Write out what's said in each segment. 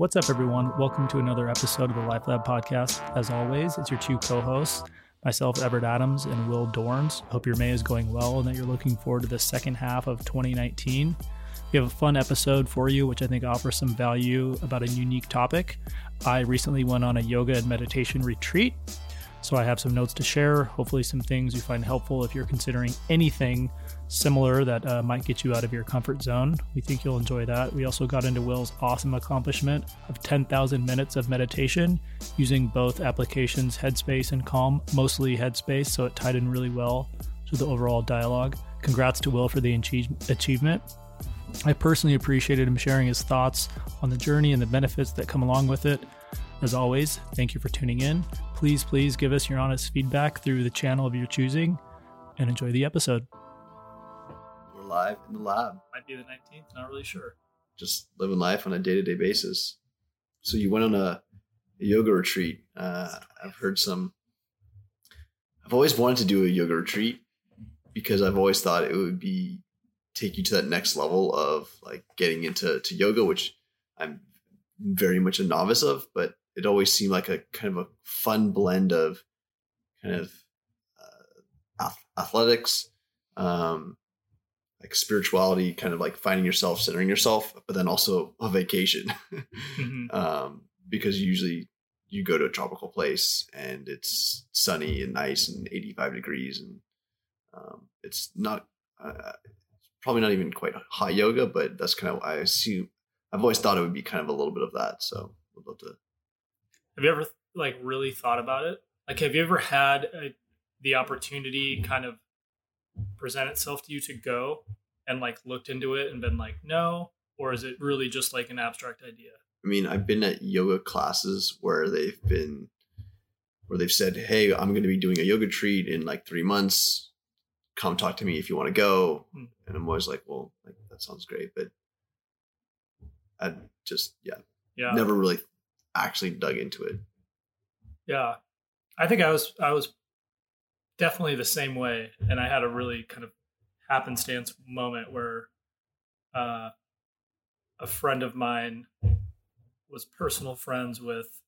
What's up, everyone? Welcome to another episode of the Life Lab podcast. As always, it's your two co hosts, myself, Everett Adams, and Will Dorns. Hope your May is going well and that you're looking forward to the second half of 2019. We have a fun episode for you, which I think offers some value about a unique topic. I recently went on a yoga and meditation retreat, so I have some notes to share. Hopefully, some things you find helpful if you're considering anything similar that uh, might get you out of your comfort zone. We think you'll enjoy that. We also got into Will's awesome accomplishment of 10,000 minutes of meditation using both applications Headspace and Calm, mostly Headspace, so it tied in really well to the overall dialogue. Congrats to Will for the achievement. I personally appreciated him sharing his thoughts on the journey and the benefits that come along with it. As always, thank you for tuning in. Please, please give us your honest feedback through the channel of your choosing and enjoy the episode. Live in the lab. Might be the 19th, not really sure. Just living life on a day to day basis. So you went on a, a yoga retreat. Uh, I've heard some. I've always wanted to do a yoga retreat because I've always thought it would be take you to that next level of like getting into to yoga, which I'm very much a novice of, but it always seemed like a kind of a fun blend of kind of uh, athletics, um, like spirituality, kind of like finding yourself, centering yourself, but then also a vacation, mm-hmm. um, because usually you go to a tropical place and it's sunny and nice and 85 degrees and um, it's not uh, probably not even quite hot yoga, but that's kind of I assume I've always thought it would be kind of a little bit of that. So would love to. Have you ever like really thought about it? Like, have you ever had a, the opportunity kind of present itself to you to go and like looked into it and been like, no, or is it really just like an abstract idea? I mean, I've been at yoga classes where they've been where they've said, "Hey, I'm going to be doing a yoga treat in like three months come talk to me if you want to go. Hmm. And I'm always like, well, like, that sounds great, but I just yeah, yeah, never really actually dug into it. Yeah, I think I was I was definitely the same way, and I had a really kind of happenstance moment where uh, a friend of mine was personal friends with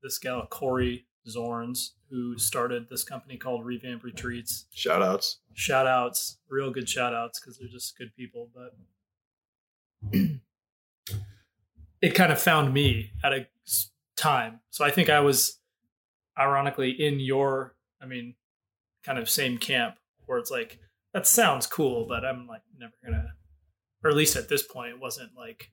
this gal Corey Zorns, who started this company called Revamp Retreats. Shout outs. Shout outs. Real good shout outs because they're just good people. But it kind of found me at a time. So I think I was ironically in your, I mean, kind of same camp where it's like, that sounds cool, but I'm like never gonna, or at least at this point, it wasn't like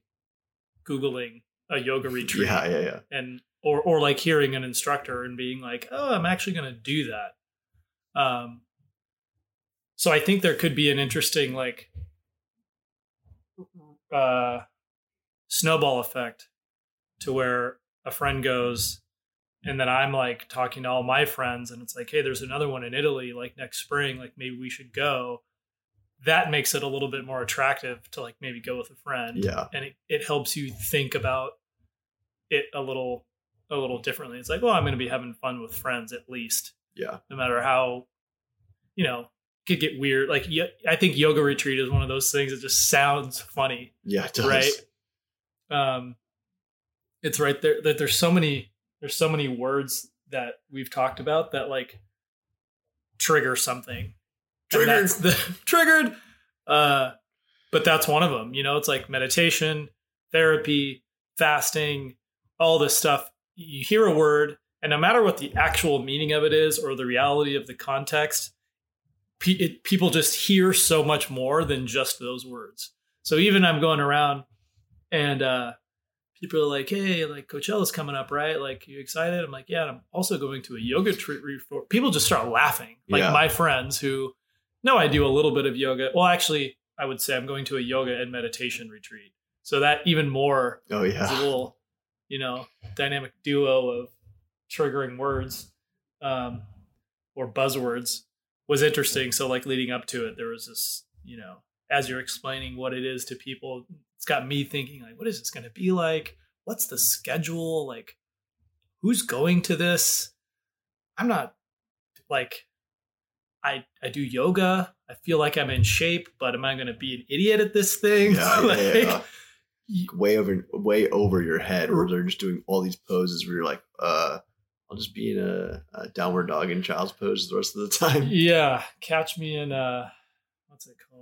Googling a yoga retreat. Yeah, yeah, yeah. And or or like hearing an instructor and being like, "Oh, I'm actually to do that." Um, so I think there could be an interesting like uh, snowball effect to where a friend goes and then I'm like talking to all my friends and it's like, "Hey, there's another one in Italy like next spring, like maybe we should go." That makes it a little bit more attractive to like maybe go with a friend. Yeah. And it, it helps you think about it a little a little differently. It's like, well, I'm going to be having fun with friends at least. Yeah. No matter how, you know, could get weird. Like, I think yoga retreat is one of those things that just sounds funny. Yeah, it does. Right. Um, it's right there that there's so many there's so many words that we've talked about that like trigger something. Triggered. The, triggered. Uh, but that's one of them. You know, it's like meditation, therapy, fasting, all this stuff you hear a word, and no matter what the actual meaning of it is or the reality of the context, pe- it, people just hear so much more than just those words. So even I'm going around and uh, people are like, "Hey, like Coachella's coming up, right? Like, you excited?" I'm like, "Yeah." I'm also going to a yoga retreat. People just start laughing. Like yeah. my friends who know I do a little bit of yoga. Well, actually, I would say I'm going to a yoga and meditation retreat. So that even more. Oh yeah. Is a little you know dynamic duo of triggering words um, or buzzwords was interesting. So like leading up to it, there was this you know as you're explaining what it is to people, it's got me thinking like, what is this going to be like? What's the schedule? Like, who's going to this? I'm not like I I do yoga. I feel like I'm in shape, but am I going to be an idiot at this thing? Yeah, like, yeah, yeah way over way over your head, or they're just doing all these poses where you're like, uh, I'll just be in a, a downward dog in child's pose the rest of the time. Yeah, catch me in uh, it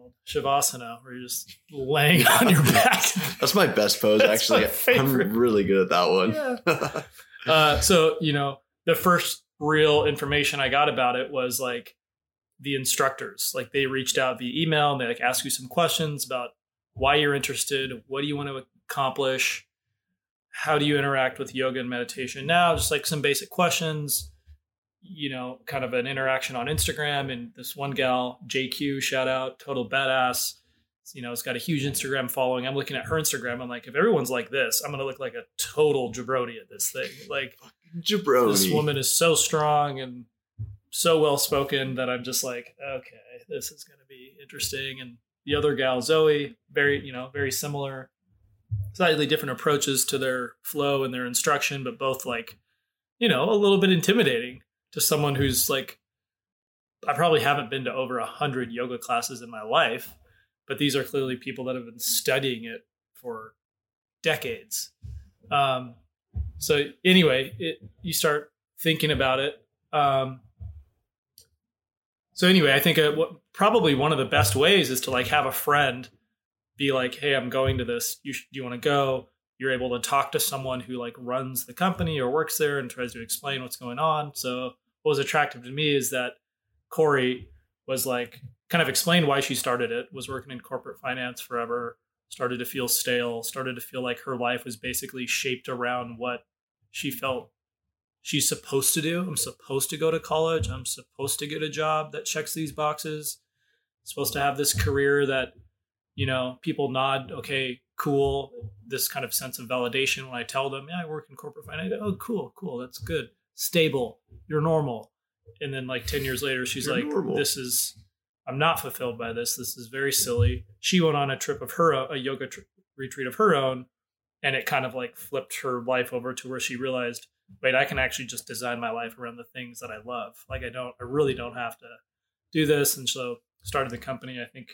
called, shavasana, where you're just laying on your back. That's my best pose, That's actually. I'm really good at that one. Yeah. Uh, so you know, the first real information I got about it was like the instructors. Like they reached out via email and they like ask you some questions about why you're interested, what do you want to accomplish, how do you interact with yoga and meditation now, just like some basic questions. You know, kind of an interaction on Instagram. And this one gal, JQ, shout out, total badass. You know, it's got a huge Instagram following. I'm looking at her Instagram. I'm like, if everyone's like this, I'm gonna look like a total jabroni at this thing. Like, Jabroni. this woman is so strong and so well spoken that I'm just like, okay, this is going to be interesting. And the other gal, Zoe, very, you know, very similar, slightly different approaches to their flow and their instruction, but both like, you know, a little bit intimidating to someone who's like, I probably haven't been to over a hundred yoga classes in my life, but these are clearly people that have been studying it for decades. Um, so anyway, it, you start thinking about it. Um, so anyway, I think uh, what, probably one of the best ways is to like have a friend be like, "Hey, I'm going to this. You sh- do you want to go?" You're able to talk to someone who like runs the company or works there and tries to explain what's going on. So what was attractive to me is that Corey was like kind of explained why she started it. Was working in corporate finance forever. Started to feel stale. Started to feel like her life was basically shaped around what she felt she's supposed to do. I'm supposed to go to college. I'm supposed to get a job that checks these boxes. supposed to have this career that, you know, people nod, okay, cool. This kind of sense of validation when I tell them, yeah, I work in corporate finance. Go, oh, cool, cool. That's good. Stable. You're normal. And then like 10 years later, she's You're like, normal. this is, I'm not fulfilled by this. This is very silly. She went on a trip of her, a yoga tr- retreat of her own. And it kind of like flipped her life over to where she realized, wait, I can actually just design my life around the things that I love. Like I don't, I really don't have to do this. And so started the company, I think,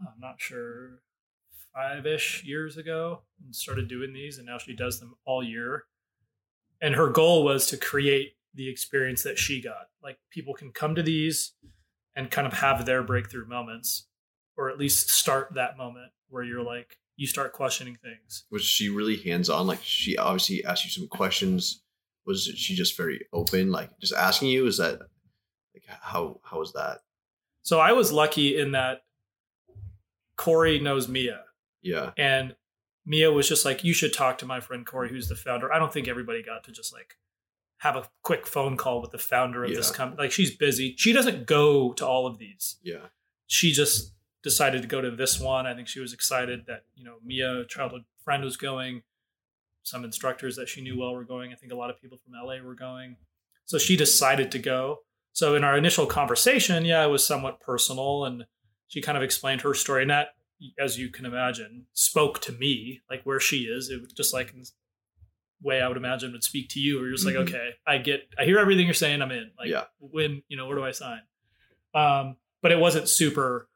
I'm not sure, five ish years ago and started doing these. And now she does them all year. And her goal was to create the experience that she got. Like people can come to these and kind of have their breakthrough moments, or at least start that moment where you're like, you start questioning things. was she really hands on? Like she obviously asked you some questions. Was she just very open, like just asking you? Is that like how how was that? So I was lucky in that Corey knows Mia, Yeah, and Mia was just like, "You should talk to my friend Corey, who's the founder." I don't think everybody got to just like have a quick phone call with the founder of this company. Like she's busy. She doesn't go to all of these. yeah, She just decided to go to this one. I think she was excited that you know Mia, a childhood friend, was going. Some instructors that she knew well were going. I think a lot of people from LA were going. So she decided to go. So in our initial conversation, yeah, it was somewhat personal, and she kind of explained her story, and that, as you can imagine, spoke to me, like where she is. It was just like in the way I would imagine would speak to you, where you're just Mhm. like, okay, I get, I hear everything you're saying, I'm in. Like, Yeah. when you know, where do I sign? Um, but it wasn't super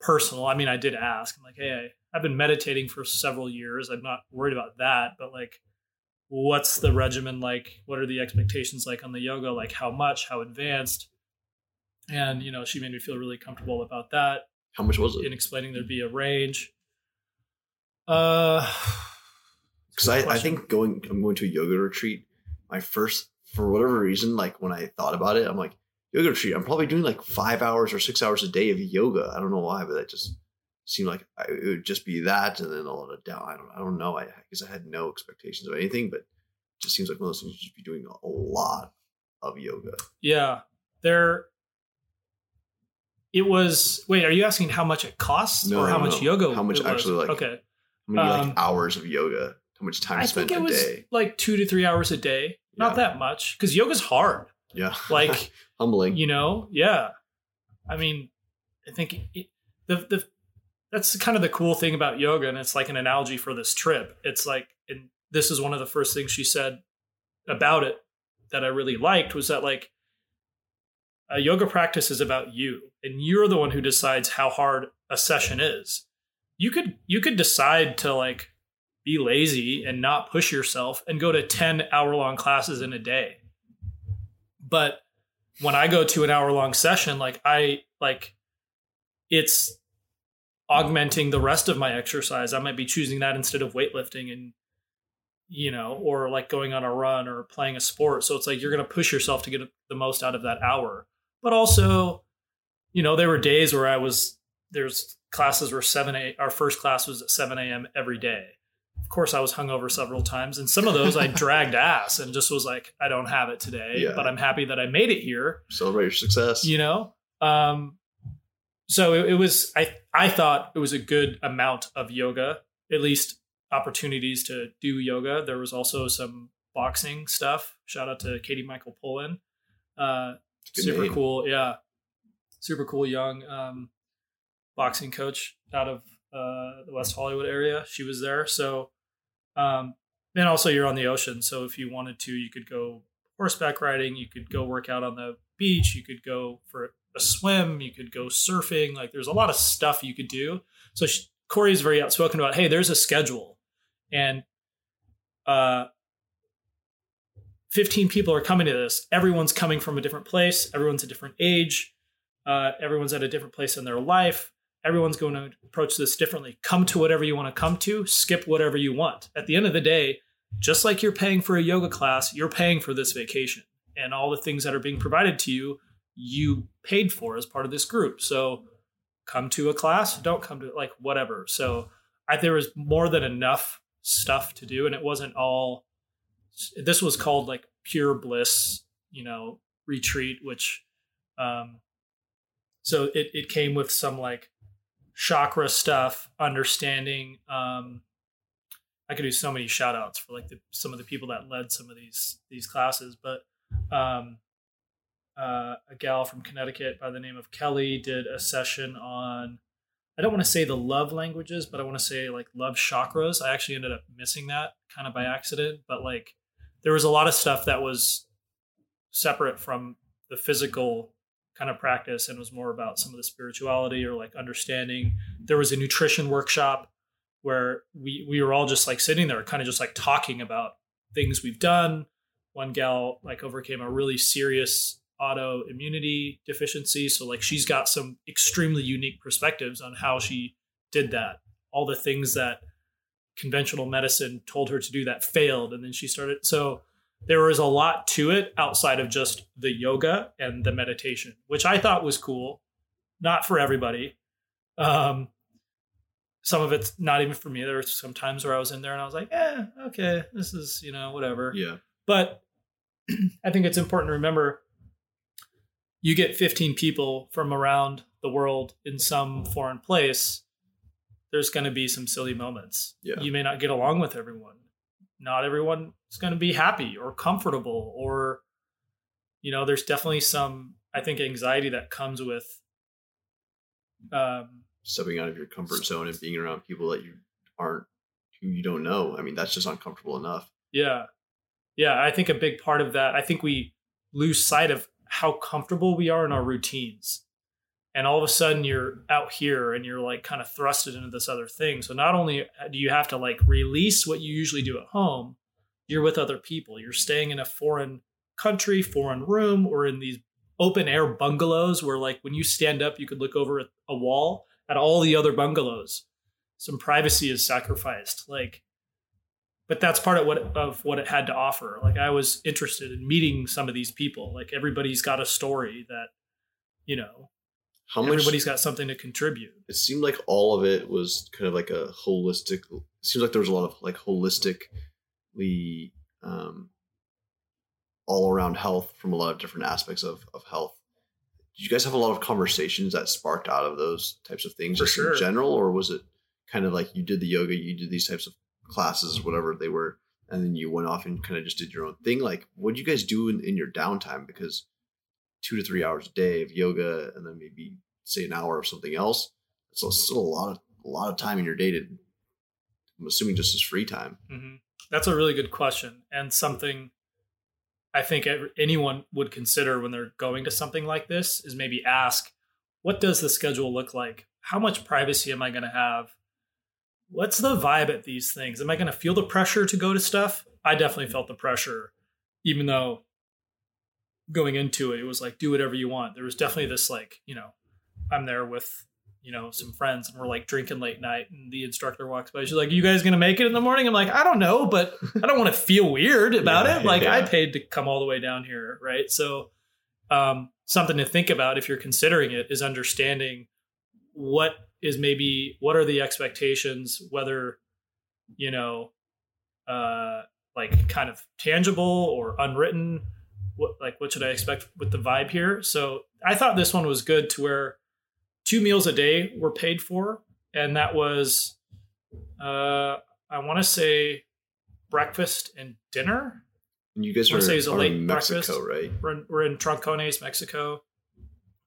personal. I mean, I did ask. I'm like, hey, I've been meditating for several years. I'm not worried about that, but like, what's the regimen like? What are the expectations like on the yoga? Like, how much? How advanced? And you know, she made me feel really comfortable about that how much was it? in explaining there'd be a range. Uh, Because I, I think going I'm going to a yoga retreat. My first for whatever reason, like when I thought about it, I'm like yoga retreat. I'm probably doing like five hours or six hours a day of yoga. I don't know why, but that just seemed like I, it would just be that, and then a lot of down. I don't I don't know. I because I had no expectations of anything, but it just seems like one of those things you should be doing a lot of yoga. yeah, there. It was. Wait, are you asking how much it costs No, or how no, much no. yoga? How much it was? actually, like, Okay, How many Um, like hours of yoga? How much time I spent think it a was day? like two to three hours a day. Not Yeah. that much because yoga's hard. Yeah, Like humbling. you know, yeah. I mean, I think it, the the that's kind of the cool thing about yoga, and it's like an analogy for this trip. It's like, and this is one of the first things she said about it that I really liked was that like a yoga practice is about you, and you're the one who decides how hard a session is. you could you could decide to like be lazy and not push yourself and go to 10 hour long classes in a day. But when I go to an hour long session, like I like it's augmenting the rest of my exercise. I might be choosing that instead of weightlifting and you know, or like going on a run or playing a sport. So it's like you're going to push yourself to get the most out of that hour. But also, you know, there were days where I was there's classes were seven a our first class was at seven a.m. every day. Of course, I was hungover several times, and some of those I dragged ass and just was like, I don't have it today, Yeah. but I'm happy that I made it here. Celebrate your success. You know, um, so it, it was. I I thought it was a good amount of yoga, at least opportunities to do yoga. There was also some boxing stuff. Shout out to Katie Michael Pullen. Uh, Good super name. cool. Yeah. Super cool young um, boxing coach out of uh, the West Hollywood area. She was there. So, um, and also you're on the ocean. So if you wanted to, you could go horseback riding. You could go work out on the beach. You could go for a swim. You could go surfing. Like there's a lot of stuff you could do. So she, Corey's very outspoken about, hey, there's a schedule, and uh, 15 people are coming to this. Everyone's coming from a different place. Everyone's a different age. Uh, everyone's at a different place in their life. Everyone's going to approach this differently. Come to whatever you want to come to, skip whatever you want. At the end of the day, just like you're paying for a yoga class, you're paying for this vacation. And all the things that are being provided to you, you paid for as part of this group. So come to a class, don't come to like whatever. So I, there was more than enough stuff to do, and it wasn't all. This was called like pure bliss, you know, retreat, which, um, so it it came with some like chakra stuff, understanding. Um, I could do so many shout outs for like the, some of the people that led some of these these classes, but um, uh, a gal from Connecticut by the name of Kelly did a session on. I don't want to say the love languages, but I want to say like love chakras. I actually ended up missing that kind of by accident, but like there was a lot of stuff that was separate from the physical kind of practice and was more about some of the spirituality or like understanding. There was a nutrition workshop where we we were all just like sitting there, kind of just like talking about things we've done. One gal like overcame a really serious autoimmunity deficiency, so like she's got some extremely unique perspectives on how she did that. All the things that conventional medicine told her to do that failed, and then she started. So there was a lot to it outside of just the yoga and the meditation, which I thought was cool. Not for everybody. Um, some of it's not even for me. There were some times where I was in there and I was like, "Yeah, okay, this is you know whatever." Yeah. But I think it's important to remember you get 15 people from around the world in some foreign place. There's going to be some silly moments. Yeah. You may not get along with everyone. Not everyone is going to be happy or comfortable, or, you know, there's definitely some, I think, anxiety that comes with um, Stepping out of your comfort zone and being around people that you aren't who you don't know. I mean, that's just uncomfortable enough. Yeah. Yeah. I think a big part of that, I think we lose sight of how comfortable we are in our routines. And all of a sudden you're out here and you're like kind of thrusted into this other thing. So not only do you have to like release what you usually do at home, you're with other people. You're staying in a foreign country, foreign room, or in these open air bungalows where like when you stand up, you could look over at a wall at all the other bungalows. Some privacy is sacrificed. Like but that's part of what of what it had to offer. Like I was interested in meeting some of these people. Like everybody's got a story that, you know, How much everybody's got something to contribute. it seemed like all of it was kind of like a holistic it seems like there was a lot of like holistically um all around health from a lot of different aspects of of health did you guys have a lot of conversations that sparked out of those types of things For just sure. in general or was it kind of like you did the yoga you did these types of classes whatever they were and then you went off and kind of just did your own thing like what did you guys do in, in your downtime because two to three hours a day of yoga and then maybe say an hour of something else so it's still a lot of a lot of time in your day to i'm assuming just as free time hmm That's a really good question and something I think anyone would consider when they're going to something like this is maybe ask, what does the schedule look like? How much privacy am I going to have? what's the vibe at these things? Am I going to feel the pressure to go to stuff? I definitely felt the pressure, even though going into it, it was like, do whatever you want. There was definitely this, like, you know, I'm there with, you know, some friends and we're like drinking late night and the instructor walks by. She's like, you guys going to make it in the morning? I'm like, I don't know, but I don't want to feel weird about Yeah, it. Like, yeah. I paid to come all the way down here. Right. So, um, something to think about if you're considering it is understanding what is maybe what are the expectations whether you know uh like kind of tangible or unwritten what like what should i expect with the vibe here so i thought this one was good to where two meals a day were paid for and that was uh i want to say breakfast and dinner And you guys are, say are late in Mexico, breakfast. right? we're in, we're in Troncones, Mexico,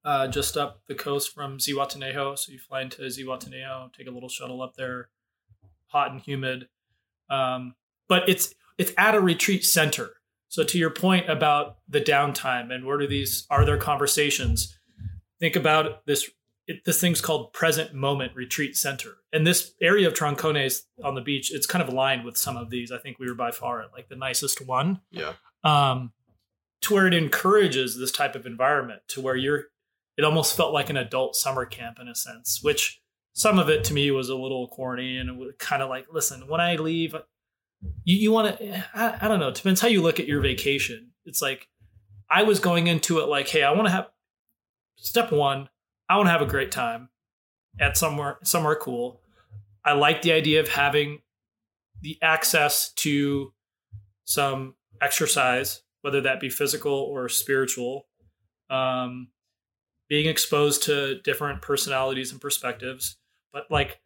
uh, just up the coast from Zihuatanejo. So you fly into Zihuatanejo, take a little shuttle up there, hot and humid. Um, but it's it's at a retreat center. So to your point about the downtime and where do these are there conversations? Think about this. It, this thing's called Present Moment Retreat Center, and this area of Troncones on the beach, it's kind of aligned with some of these. I think we were by far at like the nicest one Yeah. um, to where it encourages this type of environment to where you're it almost felt like an adult summer camp in a sense which some of it to me was a little corny and it was kind of like listen when i leave you, you want to I, I don't know depends how you look at your vacation. It's like i was going into it like hey i want to have step one i want to have a great time at somewhere somewhere cool. I like the idea of having the access to some exercise, whether that be physical or spiritual, um, being exposed to different personalities and perspectives, but like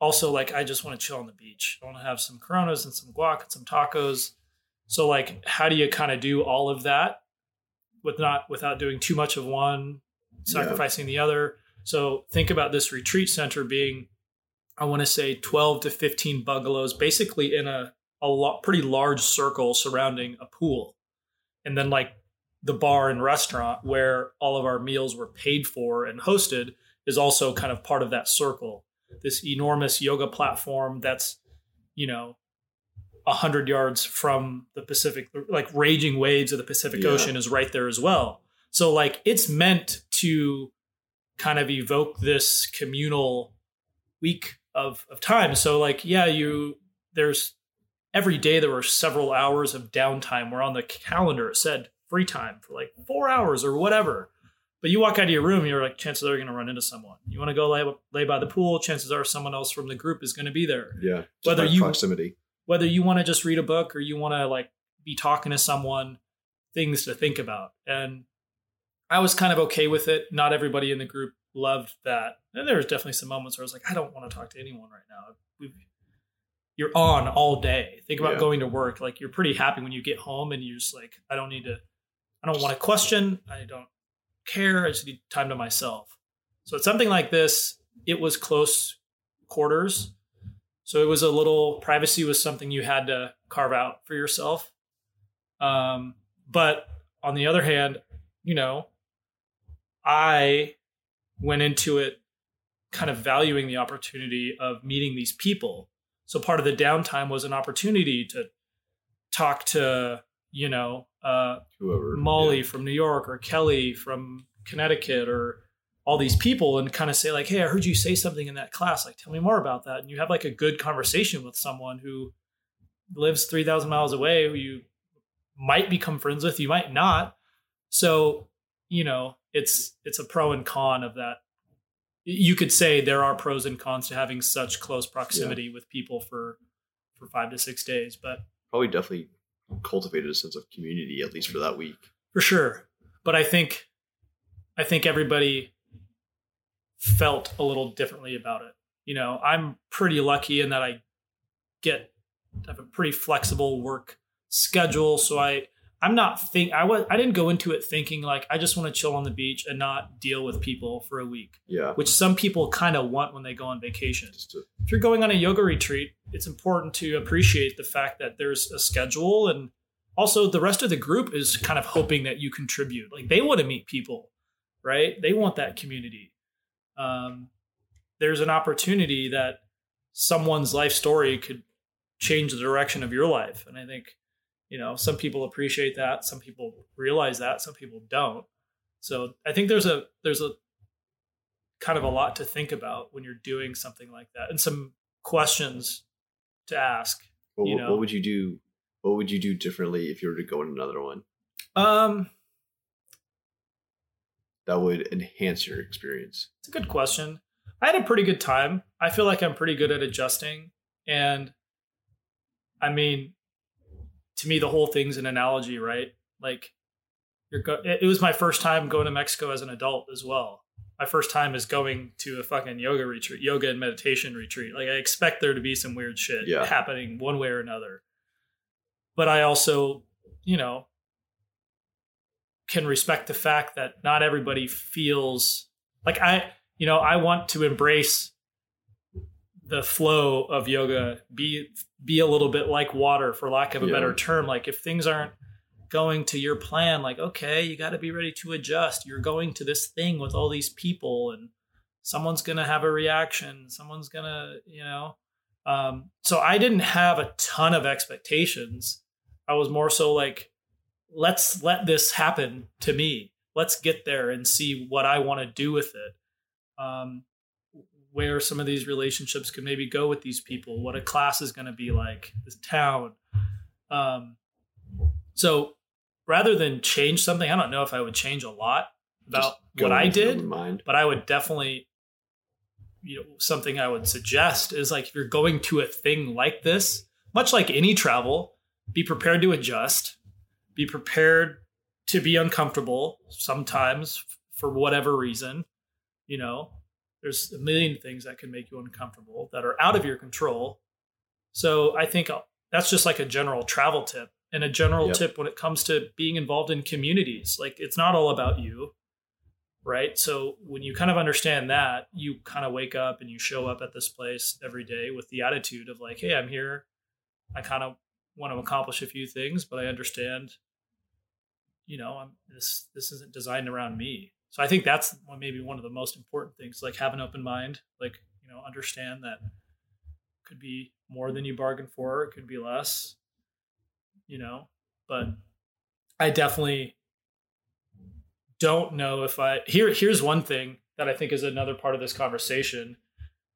also like I just want to chill on the beach. I want to have some Coronas and some guac and some tacos. So like, how do you kind of do all of that with not without doing too much of one, sacrificing the other? So think about this retreat center being, I want to say, twelve to fifteen bungalows, basically in a a lot pretty large circle surrounding a pool and then like the bar and restaurant where all of our meals were paid for and hosted is also kind of part of that circle this enormous yoga platform that's you know a hundred yards from the pacific like raging waves of the pacific Yeah. ocean is right there as well so like it's meant to kind of evoke this communal week of of time so like yeah you there's every day there were several hours of downtime where on the calendar it said free time for like four hours or whatever. But you walk out of your room, you're like, chances are you're going to run into someone. You want to go lay, lay by the pool, chances are someone else from the group is going to be there. Yeah. Whether you- proximity. Whether you want to just read a book or you want to like be talking to someone, things to think about. And I was kind of okay with it. Not everybody in the group loved that. And there was definitely some moments where I was like, I don't want to talk to anyone right now. We've, you're on all day. Think about Yeah. going to work. Like you're pretty happy when you get home and you're just like, I don't need to, I don't want to question. I don't care. I just need time to myself. So it's something like this. It was close quarters. So it was a little privacy was something you had to carve out for yourself. Um, but on the other hand, you know, I went into it kind of valuing the opportunity of meeting these people. So part of the downtime was an opportunity to talk to, you know, uh, Whoever. Molly Yeah. from New York or Kelly from Connecticut or all these people and kind of say like, "Hey, I heard you say something in that class. Like, tell me more about that." And you have like a good conversation with someone who lives 3000 miles away who you might become friends with, you might not. So, you know, it's it's a pro and con of that. You could say there are pros and cons to having such close proximity with people for for 5 to 6 days, but Probably definitely cultivated a sense of community, at least for that week. for sure but i think i think everybody felt a little differently about it you know i'm pretty lucky in that i get I have a pretty flexible work schedule so i i'm not think i was i didn't go into it thinking like i just want to chill on the beach and not deal with people for a week Yeah. which some people kind of want when they go on vacation to, if you're going on a yoga retreat, it's important to appreciate the fact that there's a schedule and also the rest of the group is kind of hoping that you contribute. Like they want to meet people, right? They want that community. Um, there's an opportunity that someone's life story could change the direction of your life. And I think, you know, some people appreciate that, some people realize that, some people don't. So I think there's a there's a kind of a lot to think about when you're doing something like that and some questions to ask. What, you know. what would you do? What would you do differently if you were to go in another one Um that would enhance your experience? It's a good question. I had a pretty good time. I feel like I'm pretty good at adjusting. And I mean, to me, the whole thing's an analogy, right? Like, you're go- it was my first time going to Mexico as an adult as well. My first time is going to a fucking yoga retreat, yoga and meditation retreat. Like, I expect there to be some weird shit Yeah. happening one way or another. But I also, you know, can respect the fact that not everybody feels like I, you know, I want to embrace the flow of yoga, be be a little bit like water, for lack of a Yeah. better term. Like if things aren't going to your plan, like okay, you got to be ready to adjust. You're going to this thing with all these people, and someone's gonna have a reaction. Someone's gonna, you know. Um, so I didn't have a ton of expectations. I was more so like, let's let this happen to me. Let's get there and see what I want to do with it. Um, where some of these relationships could maybe go with these people, what a class is going to be like, this town. Um, so rather than change something, I don't know if I would change a lot about what I did Mind. but I would definitely, you know, something I would suggest is like if you're going to a thing like this, much like any travel, be prepared to adjust, be prepared to be uncomfortable sometimes for whatever reason. You know, there's a million things that can make you uncomfortable that are out of your control. So I think uh, that's just like a general travel tip and a general Yep. tip when it comes to being involved in communities. Like it's not all about you right? So when you kind of understand that, you kind of wake up and you show up at this place every day with the attitude of like, hey, I'm here. I kind of want to accomplish a few things, but I understand, you know, I'm this this isn't designed around me. So I think that's maybe one of the most important things. Like have an open mind, like you know, understand that could be more than you bargained for, it could be less, you know. But I definitely don't know if I here here's one thing that I think is another part of this conversation.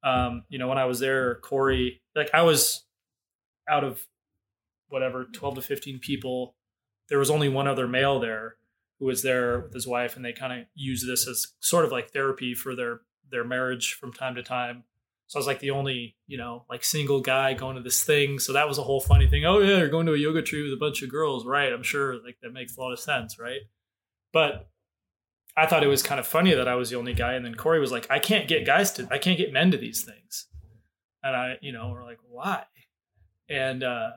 Um, you know, when I was there, Corey, like I was out of whatever 12 to 15 people, there was only one other male there who was there with his wife, and they kind of use this as sort of like therapy for their their marriage from time to time. So I was like the only, you know, like single guy going to this thing. So that was a whole funny thing. Oh yeah, you're going to a yoga tree with a bunch of girls, right? I'm sure like that makes a lot of sense, right? But I thought it was kind of funny that I was the only guy, and then Corey was like, "I can't get guys to, I can't get men to these things," and I, you know, we're like, "Why?" And uh,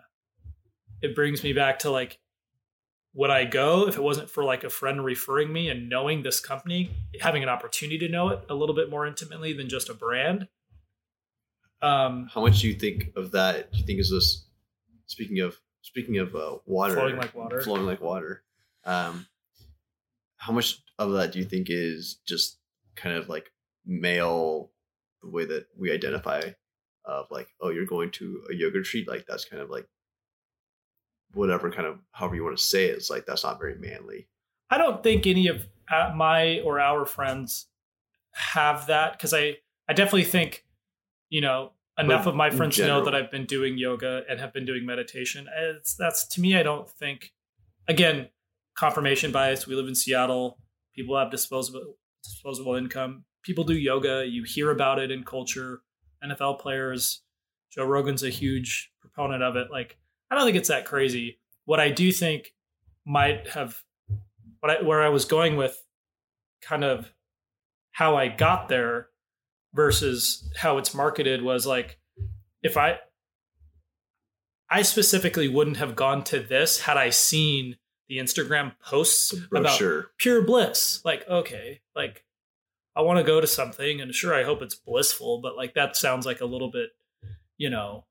it brings me back to like, would I go if it wasn't for like a friend referring me and knowing this company, having an opportunity to know it a little bit more intimately than just a brand? Um, How much do you think of that? Do you think is this? Speaking of speaking of uh, water, Flowing like water. flowing like water. Um, how much of that do you think is just kind of like male, the way that we identify of like, oh, you're going to a yoga retreat, like that's kind of like whatever kind of however you want to say it, it's like that's not very manly. I don't think any of uh, my or our friends have that because I I definitely think you know enough But of my friends know that I've been doing yoga and have been doing meditation. It's that's to me I don't think again confirmation bias. We live in Seattle. People have disposable disposable income. People do yoga. You hear about it in culture. NFL players. Joe Rogan's a huge proponent of it. Like I don't think it's that crazy. What I do think might have what I, where I was going with kind of how I got there versus how it's marketed was like if I I specifically wouldn't have gone to this had I seen the Instagram posts The about pure bliss. Like, okay, like I want to go to something and sure I hope it's blissful, but like that sounds like a little bit, you know,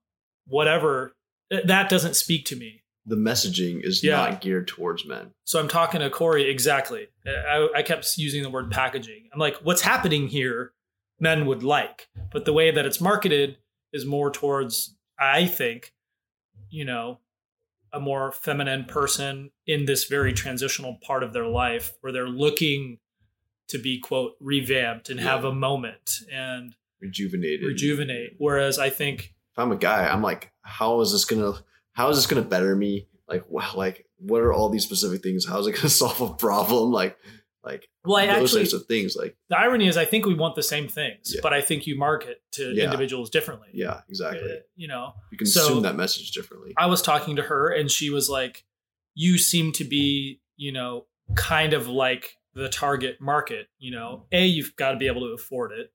whatever. Th- That doesn't speak to me. The messaging is Yeah. not geared towards men. So I'm talking to Corey exactly. I, I kept using the word packaging. I'm like, what's happening here? Men would like, but the way that it's marketed is more towards I think, you know, a more feminine person in this very transitional part of their life where they're looking to be quote revamped and have a moment and rejuvenated. rejuvenate. Whereas I think if I'm a guy, I'm like, how is this gonna how is this gonna better me? Like wow, like what are all these specific things? How is it gonna solve a problem? Like like well, I those actually types of things. Like the irony is I think we want the same things, Yeah. but I think you market to Yeah. individuals differently. yeah, exactly. Uh, You know, You so- consume that message differently. I was talking to her and she was like, You seem to be, you know, kind of like the target market. You know, A, you've got to be able to afford it.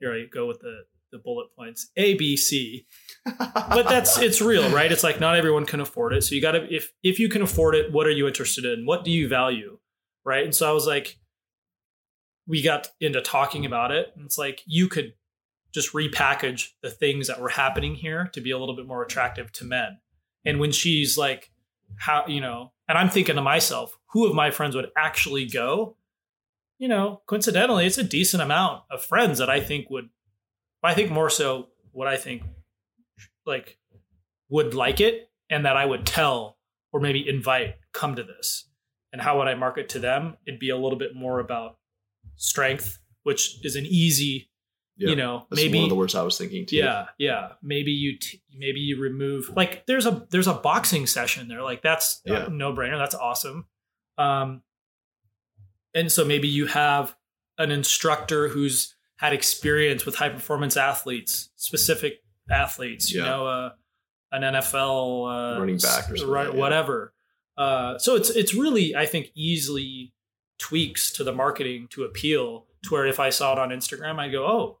Here I go with the, the bullet points A, B, C. But that's it's real, right? It's like not everyone can afford it. So you gotta if if you can afford it, what are you interested in? What do you value? Right. And so I was like, we got into talking about it. And it's like you could just repackage the things that were happening here to be a little bit more attractive to men. And when she's like, how, you know, and I'm thinking to myself, who of my friends would actually go? You know, coincidentally, it's a decent amount of friends that I think would, I think more so what I think like would like it and that I would tell or maybe invite come to this. And how would I market to them? It'd be a little bit more about strength, which is an easy, Yeah, you know, maybe one of the words I was thinking too. yeah, yeah. Maybe you t- maybe you remove like there's a there's a boxing session there. Like that's Yeah. a no brainer. That's awesome. Um, and so maybe you have an instructor who's had experience with high performance athletes, specific athletes. You Yeah. know, uh, an NFL uh, Running back or right, yeah. whatever. Uh, so it's it's really I think easily tweaks to the marketing to appeal to where if I saw it on Instagram, I'd go, oh,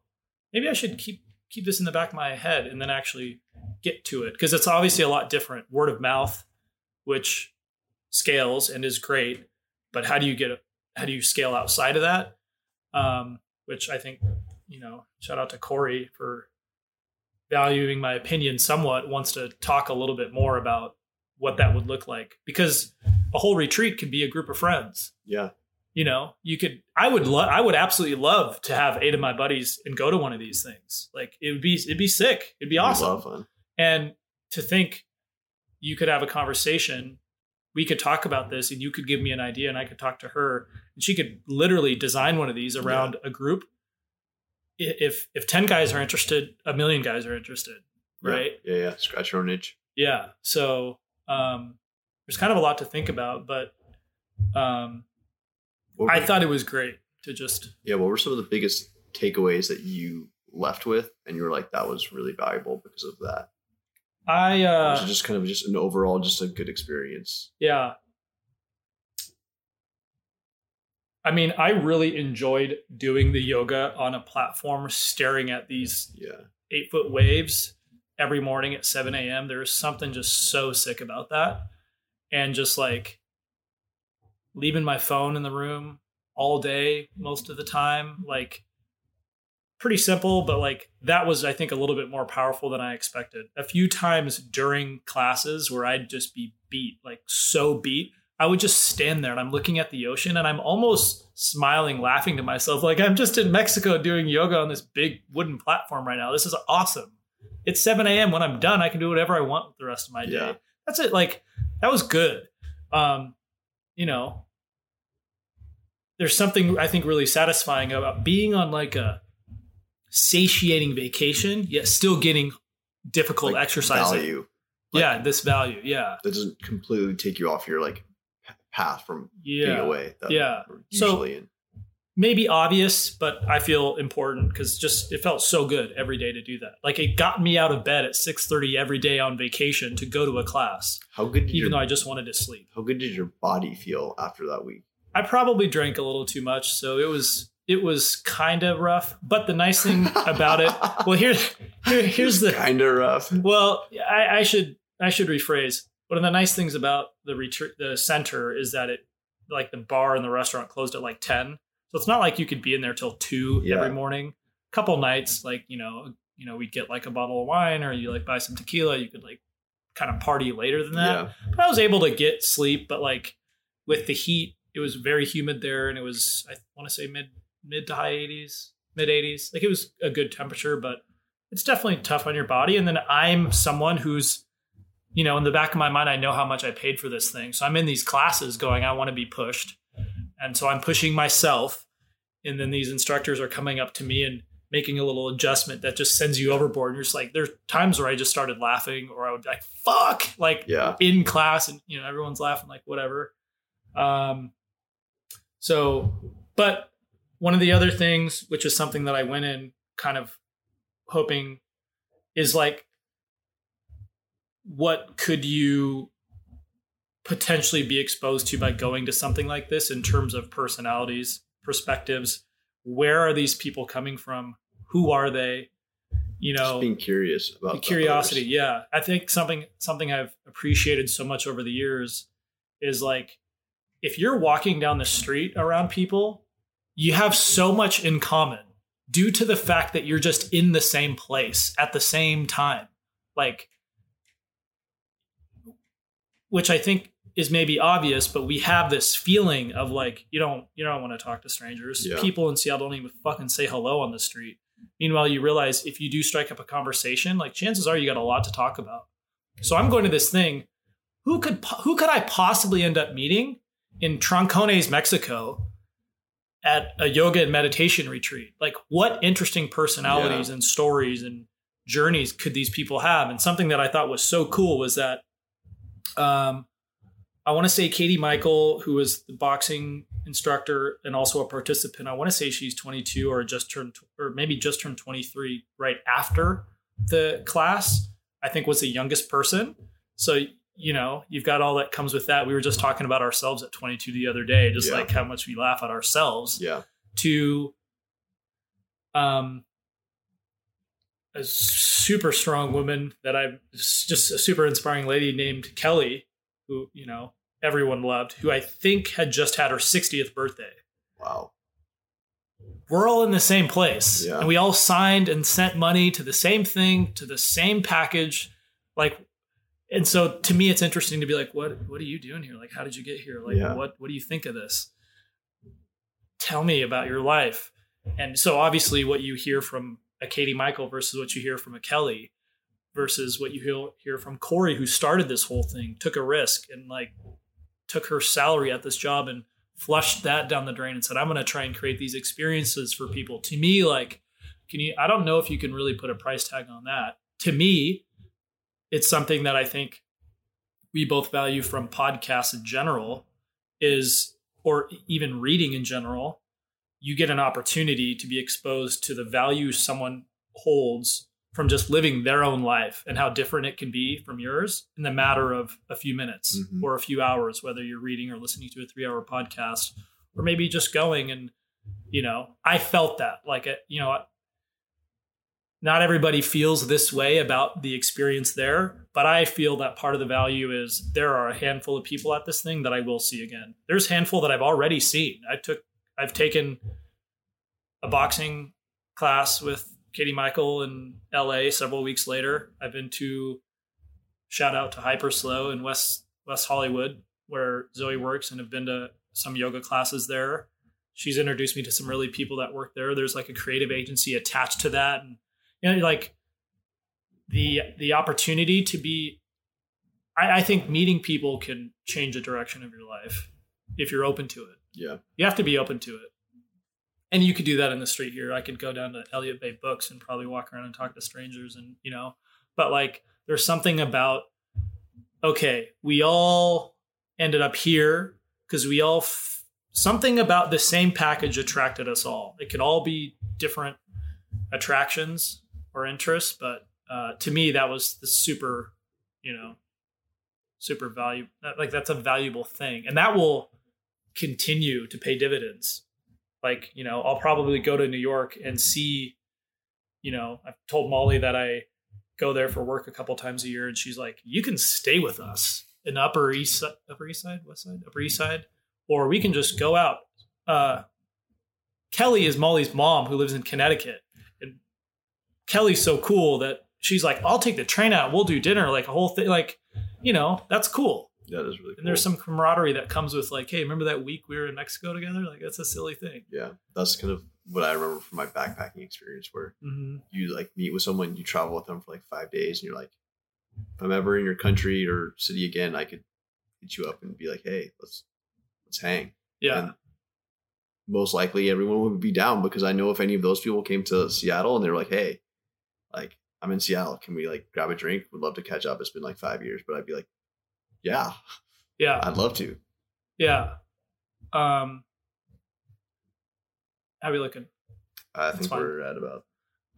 maybe I should keep keep this in the back of my head and then actually get to it because it's obviously a lot different. Word of mouth, which scales and is great, but how do you get how do you scale outside of that? Um, which I think you know, shout out to Corey for valuing my opinion somewhat. Wants to talk a little bit more about what that would look like because a whole retreat could be a group of friends Yeah. you know you could i would love i would absolutely love to have eight of my buddies and go to one of these things like it would be it'd be sick it'd be awesome a lot of fun. and to think you could have a conversation we could talk about this and you could give me an idea and i could talk to her and she could literally design one of these around a group if if 10 guys are interested a million guys are interested right Yeah, yeah. Scratch your own itch. yeah so um there's kind of a lot to think about but um i thought it was great to just yeah, what were some of the biggest takeaways that you left with and you were like, that was really valuable because of that? I uh was just kind of just an overall just a good experience? yeah. I mean, I really enjoyed doing the yoga on a platform, staring at these Yeah. eight foot waves every morning at 7 a.m. There's something just so sick about that. And just like leaving my phone in the room all day, most of the time, like pretty simple, but like that was, I think, a little bit more powerful than I expected. A few times during classes where I'd just be beat, like so beat, I would just stand there and I'm looking at the ocean and I'm almost smiling, laughing to myself, like I'm just in Mexico doing yoga on this big wooden platform right now. This is awesome. It's 7 a.m. When I'm done, I can do whatever I want with the rest of my day. Yeah. That's it. Like that was good. Um, you know, there's something I think really satisfying about being on like a satiating vacation, yet still getting difficult Like, exercise. Value. like- yeah, this value. Yeah. That doesn't completely take you off your like path from being away. That Yeah. we're So- in. maybe obvious, but I feel important because just it felt so good every day to do that. Like it got me out of bed at six thirty every day on vacation to go to a class, How good did even your, though I just wanted to sleep. how good did your body feel after that week? I probably drank a little too much, so it was it was kind of rough. But the nice thing about it, well, here, here here's the kind of rough. well, I, I should I should rephrase. One of the nice things about the retreat, the center, is that it like the bar and the restaurant closed at like ten, so it's not like you could be in there till two Yeah. every morning. A couple nights, like you know, you know, we'd get like a bottle of wine or you like buy some tequila. You could like kind of party later than that. Yeah. But I was able to get sleep, but like with the heat, it was very humid there, and it was I want to say mid mid to high eighties, mid eighties. Like it was a good temperature, but it's definitely tough on your body. And then I'm someone who's, you know, in the back of my mind, I know how much I paid for this thing. So I'm in these classes going, I want to be pushed. And so I'm pushing myself. And then these instructors are coming up to me and making a little adjustment that just sends you overboard. And you're just like, there's times where I just started laughing or I would be like, fuck, like Yeah. in class and, you know, everyone's laughing, like whatever. Um, so, but one of the other things, which is something that I went in kind of hoping is like, what could you potentially be exposed to by going to something like this in terms of personalities, perspectives? Where are these people coming from? Who are they? You know, Just being curious about curiosity yeah i think something something i've appreciated so much over the years is like if you're walking down the street around people you have so much in common due to the fact that you're just in the same place at the same time like which i think is maybe obvious but we have this feeling of like you don't you don't want to talk to strangers Yeah. people in seattle don't even fucking say hello on the street Meanwhile, you realize if you do strike up a conversation, like chances are you got a lot to talk about. So I'm going to this thing. Who could who could I possibly end up meeting in Troncones, Mexico, at a yoga and meditation retreat? Like, what interesting personalities and stories and journeys could these people have? And something that I thought was so cool was that, um, I want to say Katie Michael, who was the boxing instructor and also a participant. I want to say she's 22 or just turned, or maybe just turned 23 right after the class. I think was the youngest person. So you know, you've got all that comes with that. We were just talking about ourselves at 22 the other day, just Yeah. like how much we laugh at ourselves. Yeah. To um a super strong woman that I'm, just a super inspiring lady named Kelly, who you know everyone loved, who I think had just had her 60th birthday. Wow. We're all in the same place, Yeah. and we all signed and sent money to the same thing, to the same package, like. And so to me, it's interesting to be like, what What are you doing here? Like, how did you get here? Like, Yeah. what What do you think of this? Tell me about your life. And so obviously, what you hear from a Katie Michael versus what you hear from a Kelly versus what you hear, from Corey, who started this whole thing, took a risk and like took her salary at this job and flushed that down the drain and said, I'm going to try and create these experiences for people. To me, like, can you, I don't know if you can really put a price tag on that. To me, it's something that I think we both value from podcasts in general is, or even reading in general, you get an opportunity to be exposed to the value someone holds from just living their own life and how different it can be from yours in the matter of a few minutes Mhm. or a few hours, whether you're reading or listening to a three hour podcast or maybe just going and, you know, I felt that like, it, you know, not everybody feels this way about the experience there, but I feel that part of the value is there are a handful of people at this thing that I will see again. There's a handful that I've already seen. I took, I've taken a boxing class with Katie Michael in LA several weeks later. I've been to shout out to Hyper Slow in West West Hollywood where Zoe works and have been to some yoga classes there. She's introduced me to some really people that work there. There's like a creative agency attached to that and you know like the the opportunity to be I, I think meeting people can change the direction of your life if you're open to it Yeah. you have to be open to it. And you could do that in the street here. I could go down to Elliott Bay Books and probably walk around and talk to strangers and, you know, but like there's something about, okay, we all ended up here because we all, f- something about the same package attracted us all. It could all be different attractions or interests, but uh, to me, that was the super, you know, super value. Like that's a valuable thing. And that will, continue to pay dividends. Like, you know, I'll probably go to New York and see, you know, I've told Molly that I go there for work a couple times a year and she's like, you can stay with us in Upper East Upper East Side, West Side, Upper East Side, or we can just go out. Uh, Kelly is Molly's mom who lives in Connecticut. And Kelly's so cool that she's like, I'll take the train out. We'll do dinner, like a whole thing. Like, you know, that's cool. That is really cool. And there's some camaraderie that comes with like, hey, remember that week we were in Mexico together? Like that's a silly thing. yeah, that's kind of what I remember from my backpacking experience, where hmm you like meet with someone, you travel with them for like five days, and you're like, if I'm ever in your country or city again, I could hit you up and be like, hey, let's let's hang. Yeah. And most likely everyone would be down because I know if any of those people came to Seattle and they were like, hey, like I'm in Seattle, can we like grab a drink? Would love to catch up. It's been like five years, but I'd be like, yeah, yeah. I'd love to. Yeah. Um, how are we looking? I That's think we're at about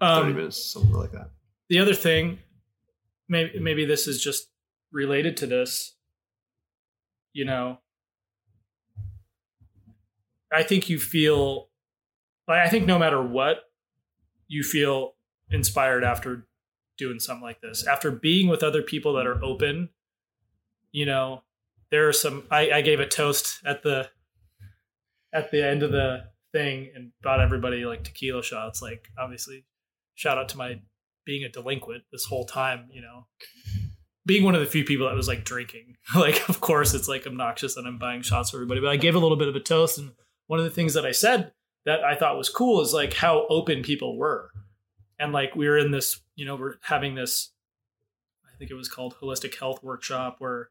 30 Um, minutes, something like that. the other thing, maybe maybe this is just related to this. You know, I think you feel like I think no matter what, you feel inspired after doing something like this. After being with other people that are open, you know, there are some I, I gave a toast at the at the end of the thing and bought everybody like tequila shots. Like obviously shout out to my being a delinquent this whole time, you know. Being one of the few people that was like drinking. Like of course it's like obnoxious that I'm buying shots for everybody, but I gave a little bit of a toast and one of the things that I said that I thought was cool is like how open people were. And like we were in this, you know, we're having this I think it was called holistic health workshop where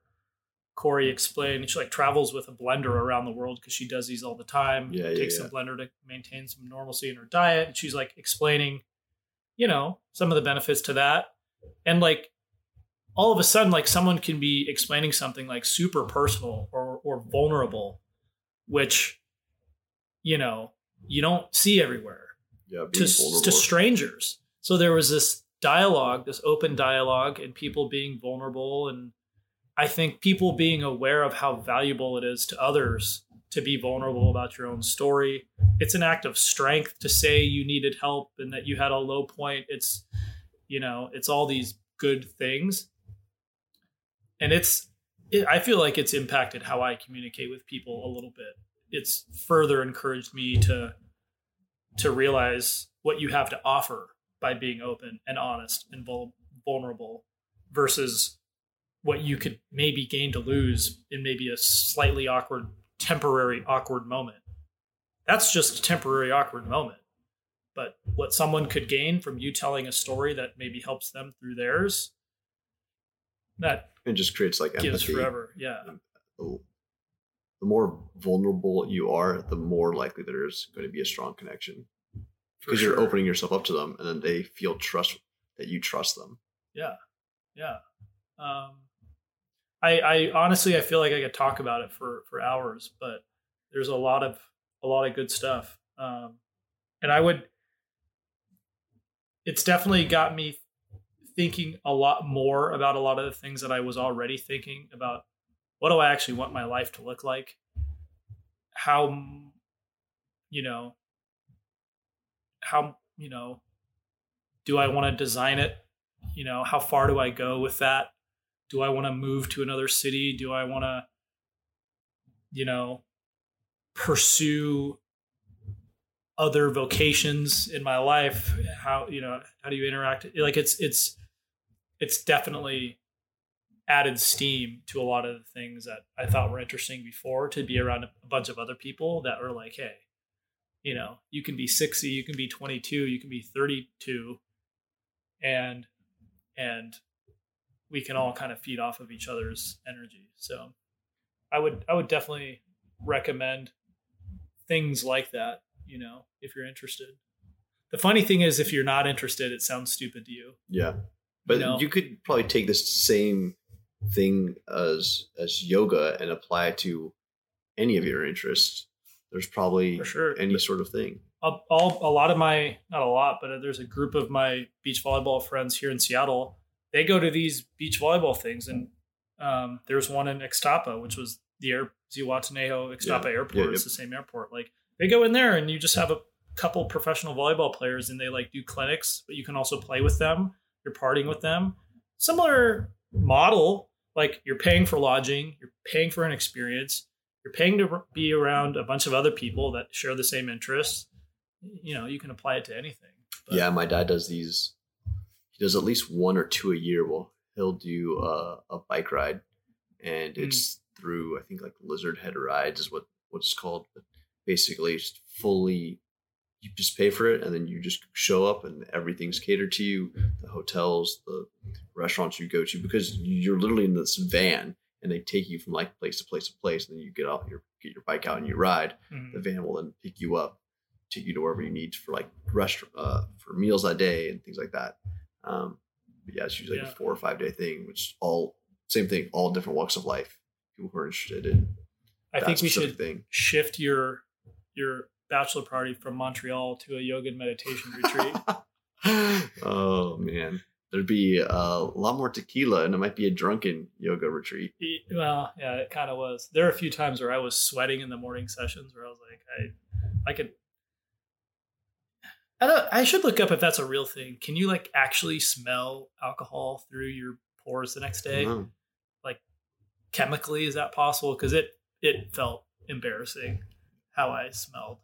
Corey explained she like travels with a blender around the world because she does these all the time. Yeah, yeah, takes yeah. a blender to maintain some normalcy in her diet. And she's like explaining, you know, some of the benefits to that. And like all of a sudden, like someone can be explaining something like super personal or or vulnerable, which, you know, you don't see everywhere Yeah, to, vulnerable. to strangers. So there was this dialogue, this open dialogue, and people being vulnerable. And I think people being aware of how valuable it is to others to be vulnerable about your own story. It's an act of strength to say you needed help and that you had a low point. It's, you know, it's all these good things. And it's, it, I feel like it's impacted how I communicate with people a little bit. It's further encouraged me to to realize what you have to offer by being open and honest and vul- vulnerable versus what you could maybe gain to lose in maybe a slightly awkward temporary awkward moment that's just a temporary awkward moment but what someone could gain from you telling a story that maybe helps them through theirs that it just creates like gives forever yeah The the more vulnerable you are, the more likely there's going to be a strong connection because sure. you're opening yourself up to them, and then they feel trust that you trust them. Yeah, yeah. Um, I, I honestly, I feel like I could talk about it for for hours, but there's a lot of a lot of good stuff, um, and I would. It's definitely got me thinking a lot more about a lot of the things that I was already thinking about. What do I actually want my life to look like? How, you know, how you know, do I want to design it you know how far do i go with that do i want to move to another city? Do i want to you know pursue other vocations in my life? How you know how do you interact? Like it's it's it's definitely added steam to a lot of the things that i thought were interesting before to be around a bunch of other people that were like hey you know you can be 60 you can be 22 you can be 32 and and we can all kind of feed off of each other's energy so i would i would definitely recommend things like that you know if you're interested the funny thing is if you're not interested it sounds stupid to you Yeah, but know? you could probably take this same thing as as yoga and apply it to any of your interests. There's probably for sure any sort of thing. all a lot of my not a lot but there's a group of my beach volleyball friends here in seattle they go to these beach volleyball things and um, there's one in Ixtapa, which was the air Zihuatanejo Ixtapa Yeah. airport. Yeah, it's the same airport. Like they go in there and you just have a couple professional volleyball players and they like do clinics, but you can also play with them. You're partying with them. Similar model, like you're paying for lodging, you're paying for an experience, you're paying to be around a bunch of other people that share the same interests. You know, you can apply it to anything. But- yeah, my dad does these. Does at least one or two a year. Well, he'll do a, a bike ride, and Mm. it's through I think like Lizard Head Rides is what what it's called. But basically, it's fully you just pay for it and then you just show up and everything's catered to you the hotels the restaurants you go to because you're literally in this van and they take you from like place to place to place and then you get out your get your bike out and you ride Mhm. the van will then pick you up take you to wherever you need for like restaurant uh, for meals that day and things like that um but yeah it's usually like a four or five day thing which all same thing all different walks of life people who are interested in I think we should thing shift your your bachelor party from Montreal to a yoga and meditation retreat. oh man, there'd be a lot more tequila, and it might be a drunken yoga retreat. Well, yeah, it kind of was. There are a few times where I was sweating in the morning sessions where I was like, I, I could. I don't. I should look up if that's a real thing. Can you like actually smell alcohol through your pores the next day? like Chemically, is that possible? Because it it felt embarrassing how I smelled.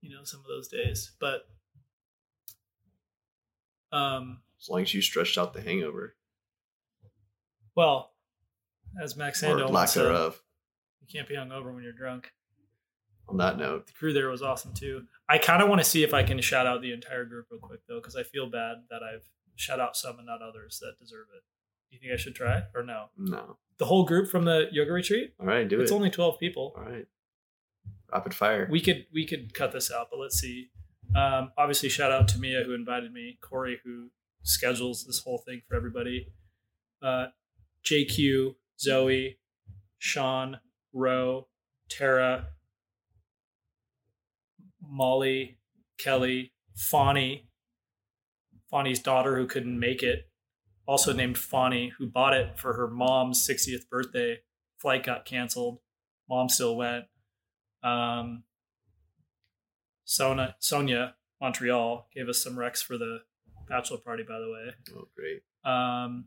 You know, some of those days, but um, as long as you stretched out the hangover well, as Max Sando lack said, thereof. you can't be hungover when you're drunk. On that note, the crew there was awesome too. I kind of want to see if I can shout out the entire group real quick though, because I feel bad that I've shout out some and not others that deserve it. Do you think I should try or no? no. The whole group from the yoga retreat? All right, do it's it. It's only twelve people. All right, rapid fire. We could we could cut this out, but let's see. Um, obviously, shout out to Mia who invited me, Corey who schedules this whole thing for everybody, uh, JQ, Zoe, Sean, Roe, Tara, Molly, Kelly, Fawny, Fawny's daughter who couldn't make it, also named Fawny, who bought it for her mom's 60th birthday. Flight got canceled. Mom still went. Um, Sona, Sonia, Montreal, gave us some recs for the bachelor party, by the way. oh, great. Um,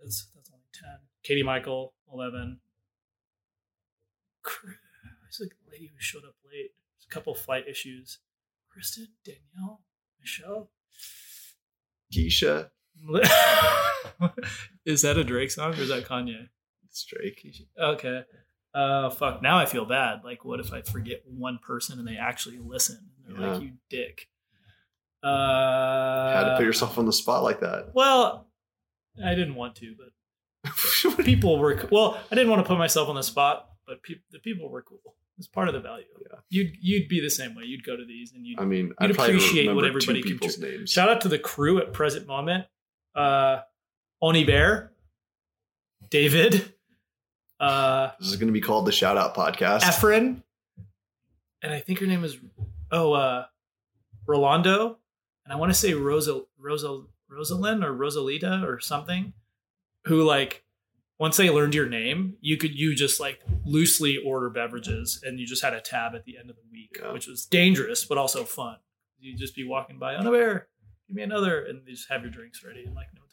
that's that's only ten. Katie Michael, eleven. It's like a lady who showed up late. There's a couple flight issues. Kristen, Danielle, Michelle. Keisha, is that a Drake song or is that Kanye? it's Drake. Okay. Uh, fuck. Now I feel bad. Like, what if I forget one person and they actually listen? They're like, "You dick." Uh, Had to put yourself on the spot like that. Well, I didn't want to, but people were well. I didn't want to put myself on the spot, but pe- the people were cool. It's part of the value. Yeah. You'd you'd be the same way. You'd go to these and you'd I mean, You'd I'd appreciate what remember two everybody people's names. shout out to the crew at present moment. Uh, Oni Bear, David, uh, This is going to be called the Shout Out Podcast. Efren, and I think her name is oh uh, Rolando, and I want to say Rosa Rosa Rosalind or Rosalita or something, who like once they learned your name, you could you just like loosely order beverages, and you just had a tab at the end of the week, Yeah. which was dangerous but also fun. You'd just be walking by bear, give me another, and you just have your drinks ready in like no time.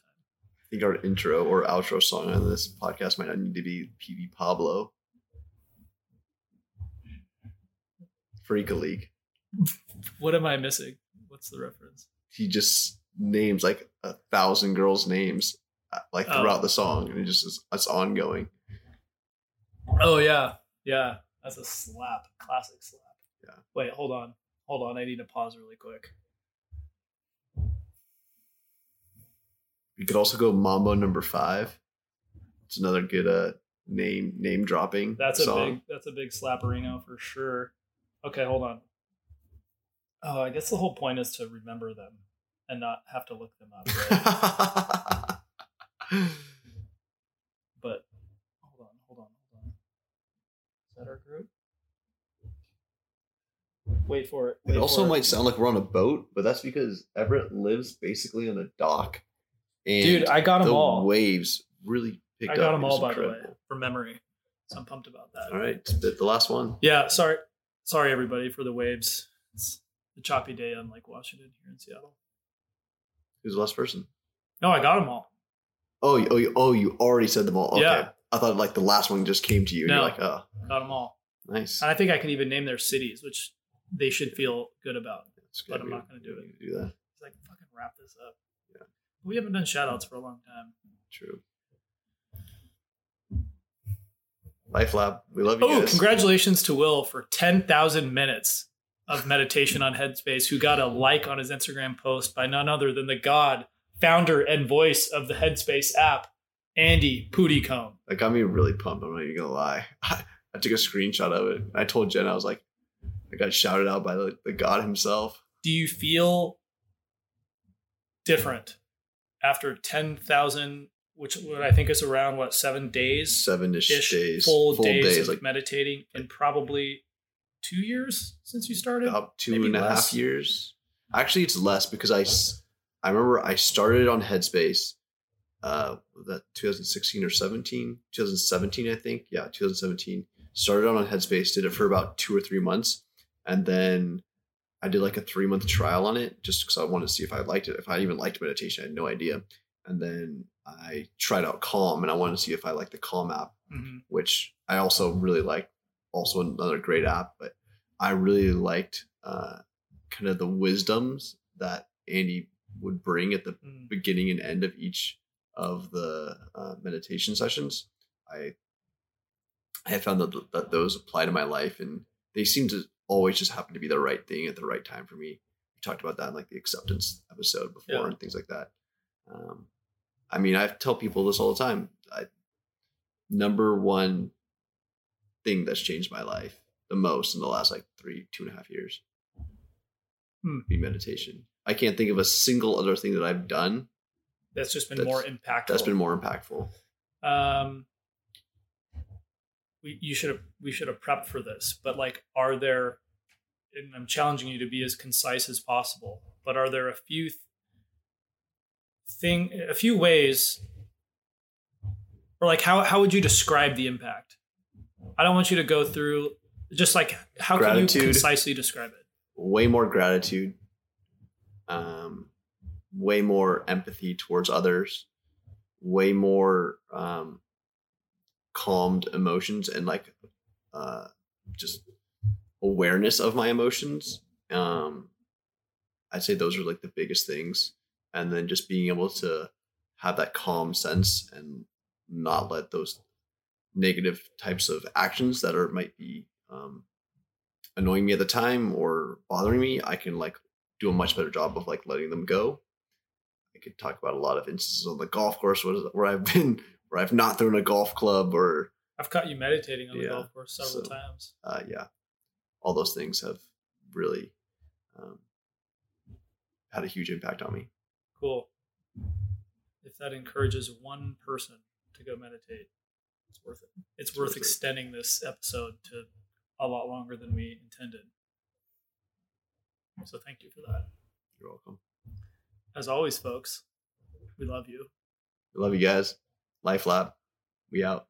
I think our intro or outro song on this podcast might not need to be Petey Pablo. Freek-a-Leek. What am I missing? What's the reference? He just names like a thousand girls' names uh, like Oh. throughout the song, and it just is it's ongoing. Oh yeah, yeah. That's a slap, classic slap. Yeah. Wait, hold on, hold on. I need to pause really quick. You could also go Mambo Number Five. It's another good uh name name dropping. That's a song. big, that's a big slapperino for sure. Okay, hold on. Oh, I guess the whole point is to remember them and not have to look them up. Right? but hold on, hold on, hold on. Is that our group? Wait for it. It also for might sound like we're on a boat, but that's because Everett lives basically on a dock. And Dude, I got them the all. waves really picked up. I up. got them all, by the way, from memory. So I'm pumped about that. All right, the the last one. Yeah, sorry, sorry everybody for the waves. It's a choppy day on Lake Washington here in Seattle. Who's the last person? No, I got them all. Oh, you, oh, you, oh, you already said them all. Okay. Yeah. I thought like the last one just came to you. And No. you're like, oh, Got them all, nice. and I think I can even name their cities, which they should feel good about. But. I'm not gonna do it. Do that. It's like fucking wrap this up. Yeah. we haven't done shout outs for a long time. True. Life Lab. We love you Oh, guys. congratulations to Will for ten thousand minutes of meditation on Headspace who got a like on his Instagram post by none other than the god, founder, and voice of the Headspace app, Andy Puddicombe. That got me really pumped. I'm not even gonna lie. I, I took a screenshot of it. I told Jen I was like, I got shouted out by the, the god himself. Do you feel different after 10,000, which what I think is around what, seven days? Seven ish days, full, days, of like meditating in probably two years since you started? about two Maybe and a half years. Actually, it's less because I, I remember I started on Headspace, uh, that 2016 or 17, 2017, I think. Yeah, 2017. Started on Headspace, did it for about two or three months, and then I did like a three month trial on it just because I wanted to see if I liked it. If I even liked meditation, I had no idea. And then I tried out Calm, and I wanted to see if I liked the Calm app Mhm. which I also really like. Also another great app, but I really liked uh, kind of the wisdoms that Andy would bring at the Mm. beginning and end of each of the uh, meditation sessions. I I have found that, that those apply to my life, and they seem to always just happen to be the right thing at the right time for me. We talked about that in like the acceptance episode before Yeah. and things like that. Um, I mean, I tell people this all the time. I, number one thing that's changed my life the most in the last like three, two and a half years Hmm. be meditation. I can't think of a single other thing that I've done That's just been That's- more impactful. that's been more impactful. um we you should have we should have prepped for this but like are there and i'm challenging you to be as concise as possible but are there a few th- thing a few ways or like how how would you describe the impact i don't want you to go through just like how can you Gratitude. concisely describe it Way more gratitude, um, way more empathy towards others, way more um, calmed emotions and like uh, just awareness of my emotions. Um, I'd say those are like the biggest things. And then just being able to have that calm sense and not let those negative types of actions that are might be um, annoying me at the time or bothering me, I can like do a much better job of like letting them go. I could talk about a lot of instances on the golf course where, I've been where I've not thrown a golf club or i've caught you meditating on the Yeah, golf course several so- times uh, yeah, all those things have really um, had a huge impact on me. cool if that encourages one person to go meditate it's worth it it's, It's worth worth it. extending this episode to a lot longer than we intended so thank you for that You're welcome. as always folks we love you We love you guys. Life Lab, we out.